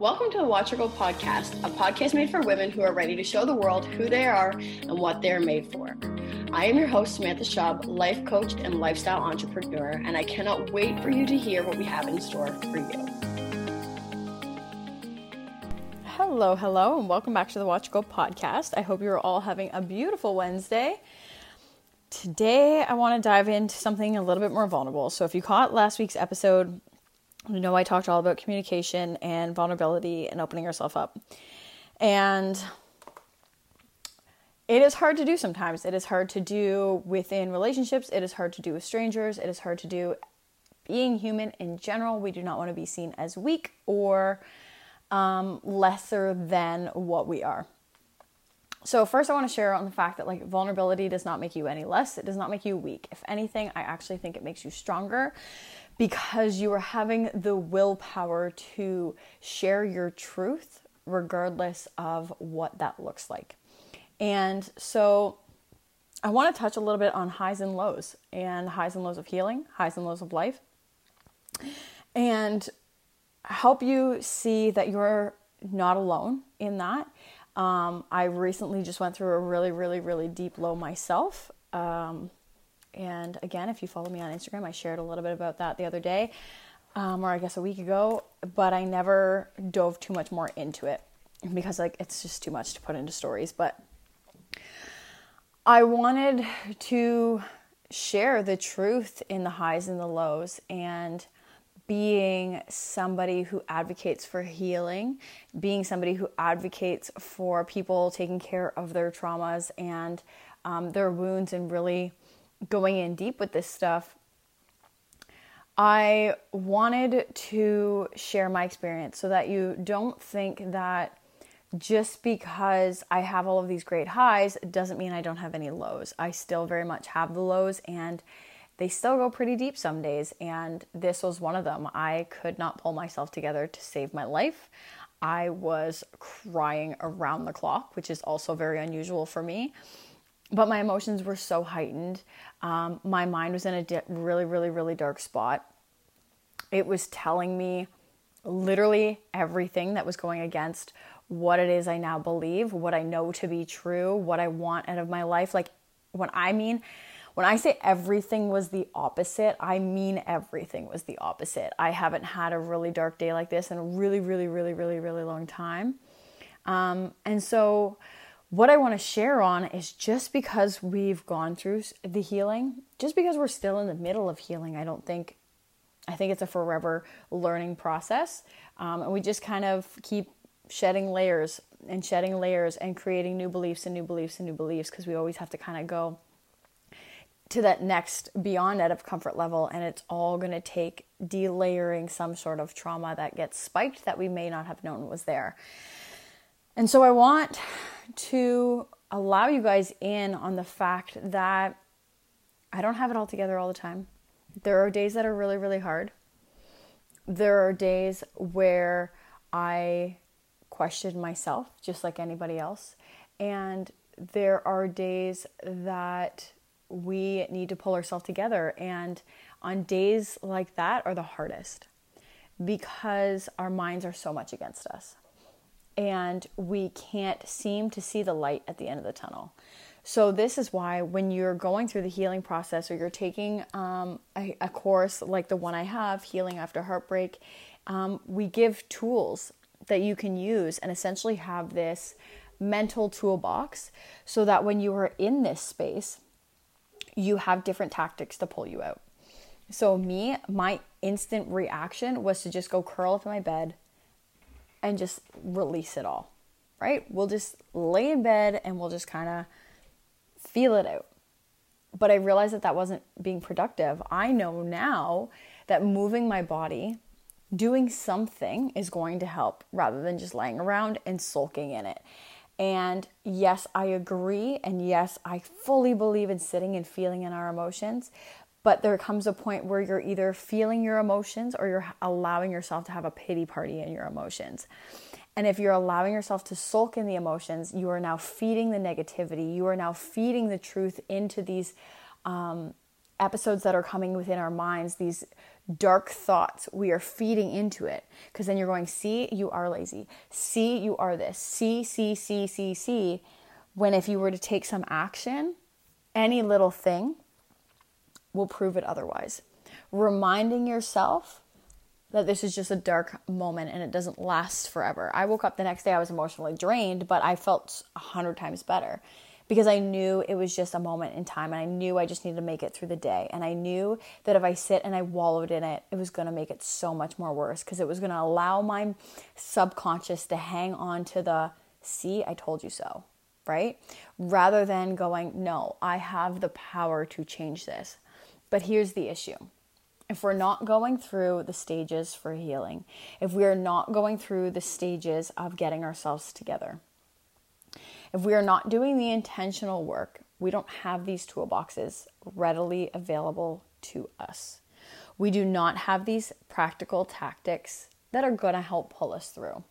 Welcome to the Watch Go podcast, a podcast made for women who are ready to show the world who they are and what they are made for. I am your host, Samantha Schaub, life coach and lifestyle entrepreneur, and I cannot wait for you to hear what we have in store for you. Hello, hello, and welcome back to the Watch Go podcast. I hope you're all having a beautiful Wednesday. Today, I want to dive into something a little bit more vulnerable. So, if you caught last week's episode, you know I talked all about communication and vulnerability and opening yourself up. And it is hard to do sometimes. It is hard to do within relationships, it is hard to do with strangers, it is hard to do being human in general. We do not want to be seen as weak or um, lesser than what we are. So, first, I want to share on the fact that like vulnerability does not make you any less. It does not make you weak. If anything, I actually think it makes you stronger because you are having the willpower to share your truth regardless of what that looks like. And so I want to touch a little bit on highs and lows and highs and lows of healing, highs and lows of life, and help you see that you're not alone in that. Um, I recently just went through a really, really, really deep low myself. Um, and again, if you follow me on Instagram, I shared a little bit about that the other day, um, or I guess a week ago, but I never dove too much more into it because like it's just too much to put into stories. But I wanted to share the truth in the highs and the lows and being somebody who advocates for healing, being somebody who advocates for people taking care of their traumas and um, their wounds and really going in deep with this stuff, I wanted to share my experience so that you don't think that just because I have all of these great highs doesn't mean I don't have any lows. I still very much have the lows and they still go pretty deep some days. And this was one of them. I could not pull myself together to save my life. I was crying around the clock, which is also very unusual for me but my emotions were so heightened. Um, my mind was in a di- really, really, really dark spot. It was telling me literally everything that was going against what it is I now believe, what I know to be true, what I want out of my life. Like, when I mean, when I say everything was the opposite, I mean everything was the opposite. I haven't had a really dark day like this in a really, really, really, really, really long time. Um, and so, what I want to share on is just because we've gone through the healing, just because we're still in the middle of healing, I don't think, I think it's a forever learning process. Um, and we just kind of keep shedding layers and shedding layers and creating new beliefs and new beliefs and new beliefs because we always have to kind of go to that next beyond out of comfort level and it's all going to take delayering some sort of trauma that gets spiked that we may not have known was there and so I want to allow you guys in on the fact that I don't have it all together all the time. There are days that are really, really hard. There are days where I question myself, just like anybody else. And there are days that we need to pull ourselves together. And on days like that are the hardest because our minds are so much against us and we can't seem to see the light at the end of the tunnel. So, this is why when you're going through the healing process or you're taking um, a, a, course like the one I have, Healing After Heartbreak, um, we give tools that you can use and essentially have this mental toolbox so that when you are in this space, you have different tactics to pull you out. So, me, my instant reaction was to just go curl up in my bed, and just release it all, right? We'll just lay in bed and we'll just kind of feel it out. But I realized that that wasn't being productive. I know now that moving my body, doing something is going to help rather than just laying around and sulking in it. And yes, I agree. And yes, I fully believe in sitting and feeling in our emotions. But there comes a point where you're either feeling your emotions or you're allowing yourself to have a pity party in your emotions. And if you're allowing yourself to sulk in the emotions, you are now feeding the negativity. You are now feeding the truth into these um, episodes that are coming within our minds, these dark thoughts, we are feeding into it. Because then you're going, see, you are lazy. See, you are this. See, see, see, see, see. When if you were to take some action, any little thing will prove it otherwise. Reminding yourself that this is just a dark moment and it doesn't last forever. I woke up the next day, I was emotionally drained, but I felt a hundred times better because I knew it was just a moment in time and I knew I just needed to make it through the day. And I knew that if I sit and I wallowed in it, it was going to make it so much more worse because it was going to allow my subconscious to hang on to the see, I told you so, right? Rather than going, no, I have the power to change this. But here's the issue if we're not going through the stages for healing, if we are not going through the stages of getting ourselves together, if we are not doing the intentional work, we don't have these toolboxes readily available to us. We do not have these practical tactics that are going to help pull us through.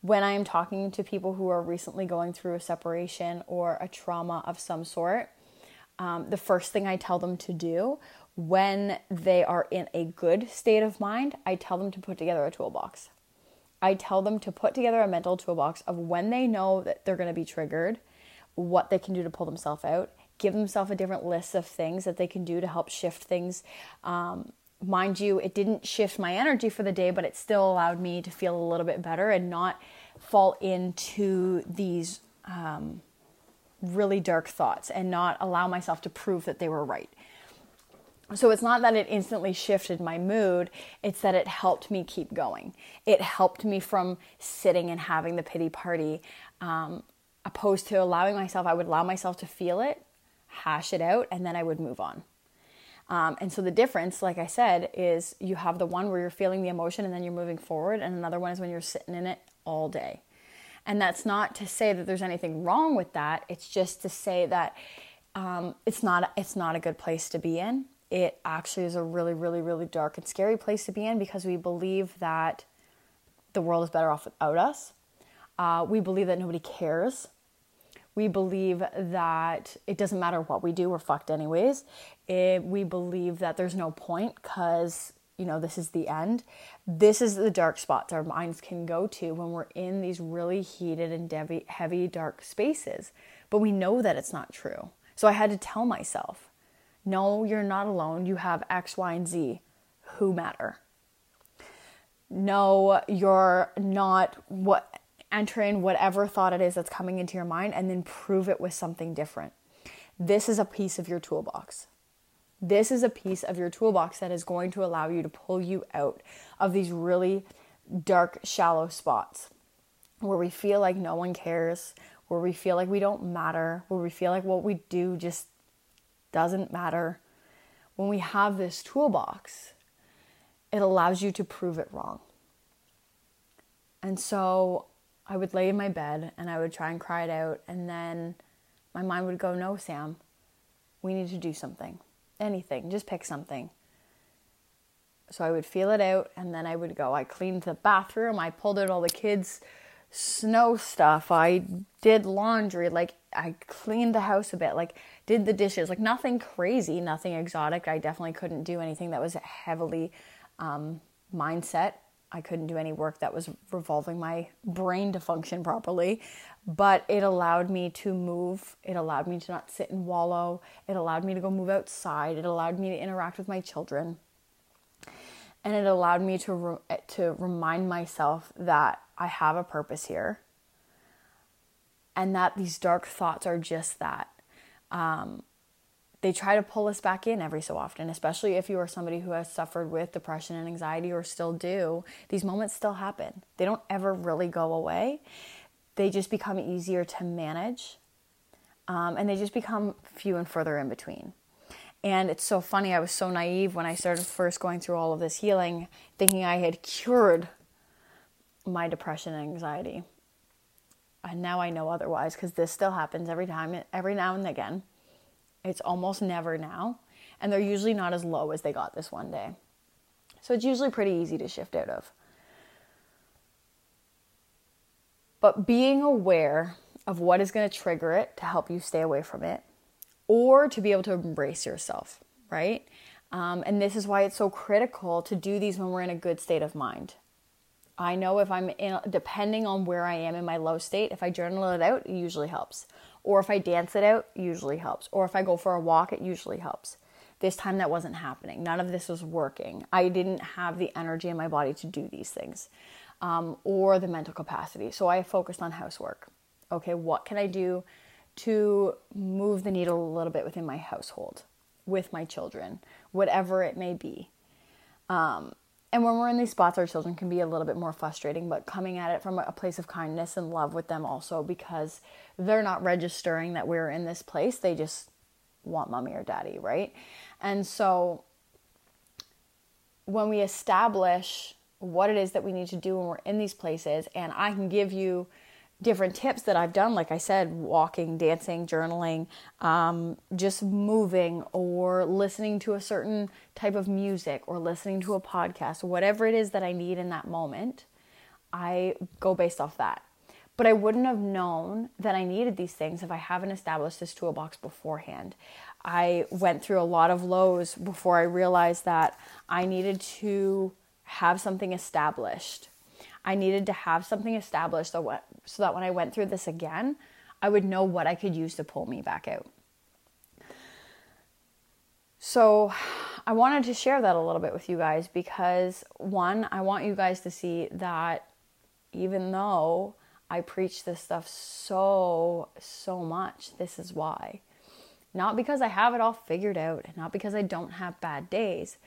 When I am talking to people who are recently going through a separation or a trauma of some sort, um, the first thing I tell them to do when they are in a good state of mind, I tell them to put together a toolbox. I tell them to put together a mental toolbox of when they know that they're going to be triggered, what they can do to pull themselves out, give themselves a different list of things that they can do to help shift things. Um, mind you, it didn't shift my energy for the day, but it still allowed me to feel a little bit better and not fall into these um, really dark thoughts and not allow myself to prove that they were right. So it's not that it instantly shifted my mood, it's that it helped me keep going. It helped me from sitting and having the pity party, um, opposed to allowing myself, I would allow myself to feel it, hash it out, and then I would move on. Um, and so the difference, like I said, is you have the one where you're feeling the emotion and then you're moving forward, and another one is when you're sitting in it all day. And that's not to say that there's anything wrong with that. It's just to say that um, it's not it's not a good place to be in it actually is a really, really, really dark and scary place to be in because we believe that the world is better off without us. Uh, we believe that nobody cares. We believe that it doesn't matter what we do, we're fucked anyways. It, we believe that there's no point because, you know, this is the end. This is the dark spots our minds can go to when we're in these really heated and heavy, heavy dark spaces. But we know that it's not true. So I had to tell myself, no, you're not alone. You have X, Y, and Z who matter. No, you're not what entering whatever thought it is that's coming into your mind and then prove it with something different. This is a piece of your toolbox. This is a piece of your toolbox that is going to allow you to pull you out of these really dark, shallow spots where we feel like no one cares, where we feel like we don't matter, where we feel like what we do just doesn't matter. When we have this toolbox, it allows you to prove it wrong. And so I would lay in my bed and I would try and cry it out. And then my mind would go, No, Sam, we need to do something. Anything, just pick something. So I would feel it out and then I would go. I cleaned the bathroom, I pulled out all the kids' snow stuff, I did laundry, like I cleaned the house a bit, like did the dishes, like nothing crazy, nothing exotic. I definitely couldn't do anything that was heavily um, mindset. I couldn't do any work that was revolving my brain to function properly, but it allowed me to move. It allowed me to not sit and wallow. It allowed me to go move outside. It allowed me to interact with my children. And it allowed me to re- to remind myself that I have a purpose here and that these dark thoughts are just that. Um, they try to pull us back in every so often, especially if you are somebody who has suffered with depression and anxiety or still do. These moments still happen. They don't ever really go away. They just become easier to manage um, and they just become few and further in between. And it's so funny, I was so naive when I started first going through all of this healing, thinking I had cured my depression and anxiety and now I know otherwise because this still happens every time, every now and again. It's almost never now, and they're usually not as low as they got this one day. So it's usually pretty easy to shift out of. But being aware of what is going to trigger it to help you stay away from it, or to be able to embrace yourself, right? Um, and this is why it's so critical to do these when we're in a good state of mind. I know if I'm in, depending on where I am in my low state, if I journal it out, it usually helps. Or if I dance it out, usually helps. Or if I go for a walk, it usually helps. This time that wasn't happening. None of this was working. I didn't have the energy in my body to do these things um, or the mental capacity. So I focused on housework. Okay, what can I do to move the needle a little bit within my household, with my children, whatever it may be? Um, and when we're in these spots, our children can be a little bit more frustrating, but coming at it from a place of kindness and love with them also because they're not registering that we're in this place. They just want mommy or daddy, right? And so when we establish what it is that we need to do when we're in these places, and I can give you different tips that I've done, like I said, walking, dancing, journaling, um, just moving, or listening to a certain type of music, or listening to a podcast, whatever it is that I need in that moment, I go based off that. But I wouldn't have known that I needed these things if I haven't established this toolbox beforehand. I went through a lot of lows before I realized that I needed to have something established. I needed to have something established so, so that when I went through this again, I would know what I could use to pull me back out. So, I wanted to share that a little bit with you guys because one, I want you guys to see that even though I preach this stuff so, so much, this is why. Not because I have it all figured out, and not because I don't have bad days,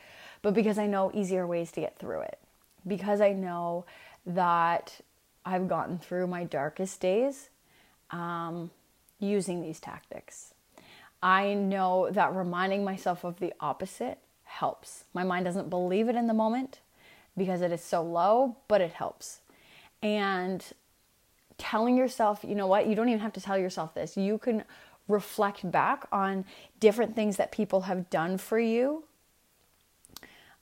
but because I know easier ways to get through it. Because I know that I've gotten through my darkest days um, using these tactics. I know that reminding myself of the opposite helps. My mind doesn't believe it in the moment because it is so low, but it helps. And telling yourself, you know what, you don't even have to tell yourself this. You can reflect back on different things that people have done for you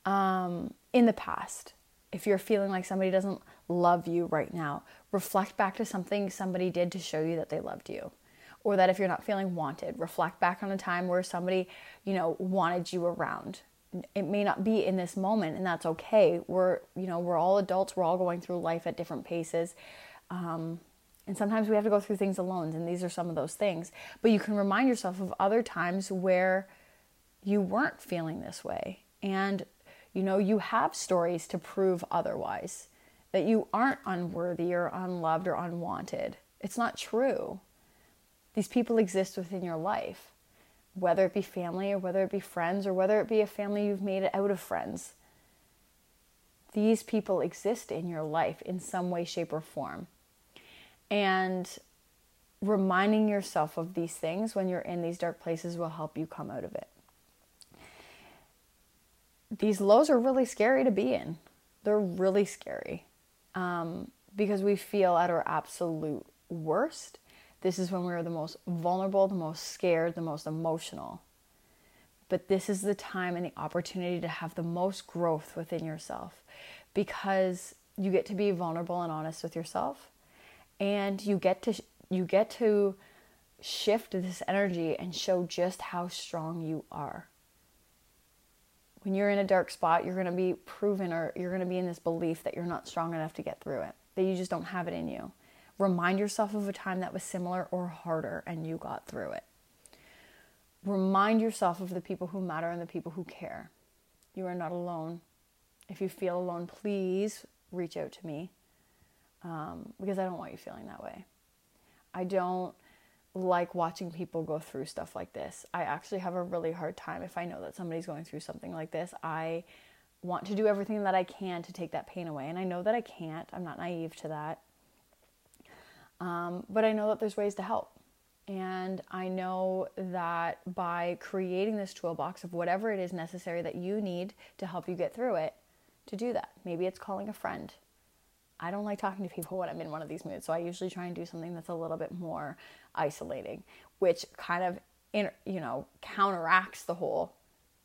um, in the past. If you're feeling like somebody doesn't love you right now, reflect back to something somebody did to show you that they loved you. Or that if you're not feeling wanted, reflect back on a time where somebody, you know, wanted you around. It may not be in this moment, and that's okay. We're, you know, we're all adults. We're all going through life at different paces. Um, and sometimes we have to go through things alone, and these are some of those things. But you can remind yourself of other times where you weren't feeling this way. And, you know, you have stories to prove otherwise that you aren't unworthy or unloved or unwanted. It's not true. These people exist within your life, whether it be family or whether it be friends or whether it be a family you've made out of friends. These people exist in your life in some way, shape, or form. And reminding yourself of these things when you're in these dark places will help you come out of it. These lows are really scary to be in. They're really scary um, because we feel at our absolute worst. This is when we're the most vulnerable, the most scared, the most emotional. But this is the time and the opportunity to have the most growth within yourself because you get to be vulnerable and honest with yourself and you get to you get to shift this energy and show just how strong you are when you're in a dark spot you're going to be proven or you're going to be in this belief that you're not strong enough to get through it that you just don't have it in you. Remind yourself of a time that was similar or harder and you got through it. Remind yourself of the people who matter and the people who care. You are not alone. If you feel alone please reach out to me um, because I don't want you feeling that way. I don't like watching people go through stuff like this. I actually have a really hard time if I know that somebody's going through something like this. I want to do everything that I can to take that pain away. And I know that I can't, I'm not naive to that. Um, but I know that there's ways to help. And I know that by creating this toolbox of whatever it is necessary that you need to help you get through it, to do that. Maybe it's calling a friend. I don't like talking to people when I'm in one of these moods. So I usually try and do something that's a little bit more isolating, which kind of, you know, counteracts the whole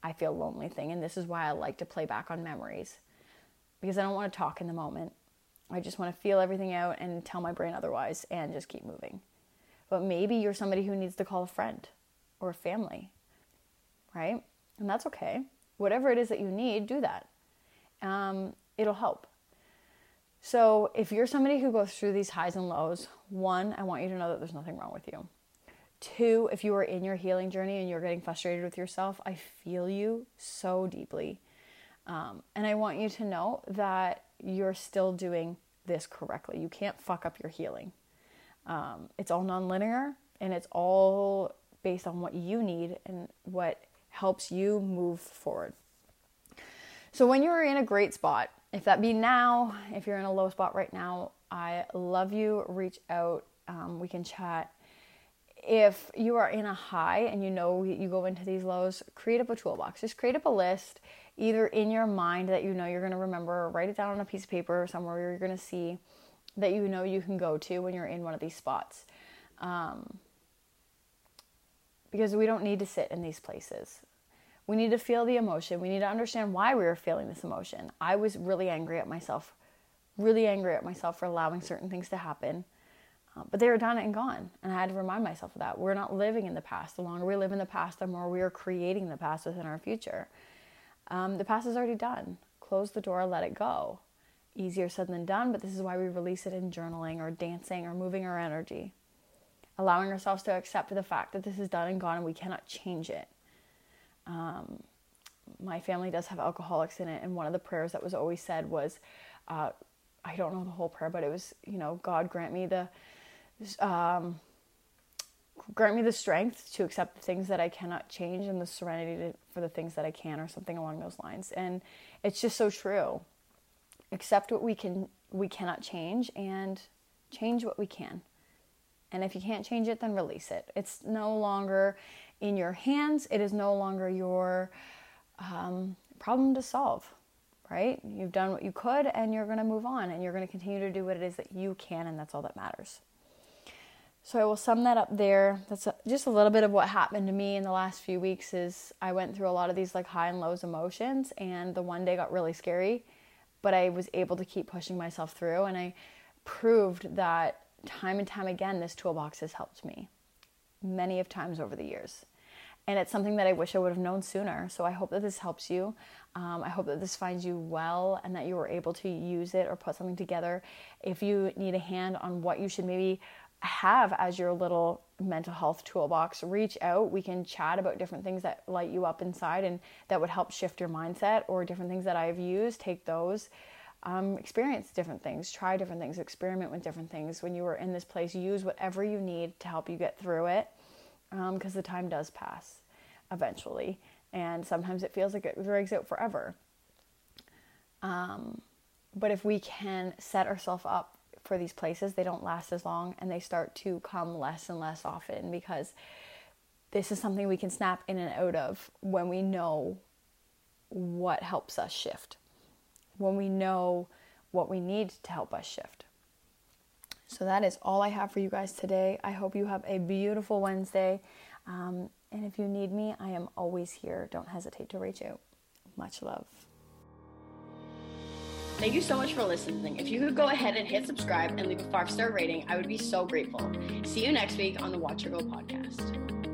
I feel lonely thing. And this is why I like to play back on memories because I don't want to talk in the moment. I just want to feel everything out and tell my brain otherwise and just keep moving. But maybe you're somebody who needs to call a friend or a family, right? And that's okay. Whatever it is that you need, do that. Um, it'll help. So, if you're somebody who goes through these highs and lows, one, I want you to know that there's nothing wrong with you. Two, if you are in your healing journey and you're getting frustrated with yourself, I feel you so deeply. Um, and I want you to know that you're still doing this correctly. You can't fuck up your healing. Um, it's all nonlinear and it's all based on what you need and what helps you move forward. So, when you're in a great spot, if that be now, if you're in a low spot right now, I love you. Reach out. Um, we can chat. If you are in a high and you know you go into these lows, create up a toolbox. Just create up a list, either in your mind that you know you're going to remember, or write it down on a piece of paper or somewhere you're going to see that you know you can go to when you're in one of these spots. Um, because we don't need to sit in these places. We need to feel the emotion. We need to understand why we were feeling this emotion. I was really angry at myself, really angry at myself for allowing certain things to happen. Uh, but they were done and gone. And I had to remind myself of that. We're not living in the past. The longer we live in the past, the more we are creating the past within our future. Um, the past is already done. Close the door, let it go. Easier said than done, but this is why we release it in journaling or dancing or moving our energy. Allowing ourselves to accept the fact that this is done and gone and we cannot change it. Um, my family does have alcoholics in it, and one of the prayers that was always said was, uh, I don't know the whole prayer, but it was, you know, God grant me the, um, grant me the strength to accept the things that I cannot change and the serenity to, for the things that I can, or something along those lines. And it's just so true. Accept what we can, we cannot change, and change what we can. And if you can't change it, then release it. It's no longer in your hands. It is no longer your um, problem to solve, right? You've done what you could and you're going to move on and you're going to continue to do what it is that you can, and that's all that matters. So I will sum that up there. That's just a little bit of what happened to me in the last few weeks is I went through a lot of these like high and lows emotions and the one day got really scary, but I was able to keep pushing myself through and I proved that time and time again this toolbox has helped me many of times over the years. And it's something that I wish I would have known sooner. So I hope that this helps you. Um, I hope that this finds you well and that you were able to use it or put something together. If you need a hand on what you should maybe have as your little mental health toolbox, reach out. We can chat about different things that light you up inside and that would help shift your mindset or different things that I've used. Take those. Um, experience different things, try different things, experiment with different things. When you are in this place, use whatever you need to help you get through it because um, the time does pass eventually. And sometimes it feels like it drags out forever. Um, but if we can set ourselves up for these places, they don't last as long and they start to come less and less often because this is something we can snap in and out of when we know what helps us shift, when we know what we need to help us shift. So that is all I have for you guys today. I hope you have a beautiful Wednesday. Um, and if you need me, I am always here. Don't hesitate to reach out. Much love. Thank you so much for listening. If you could go ahead and hit subscribe and leave a five star rating, I would be so grateful. See you next week on the Watch Your Go podcast.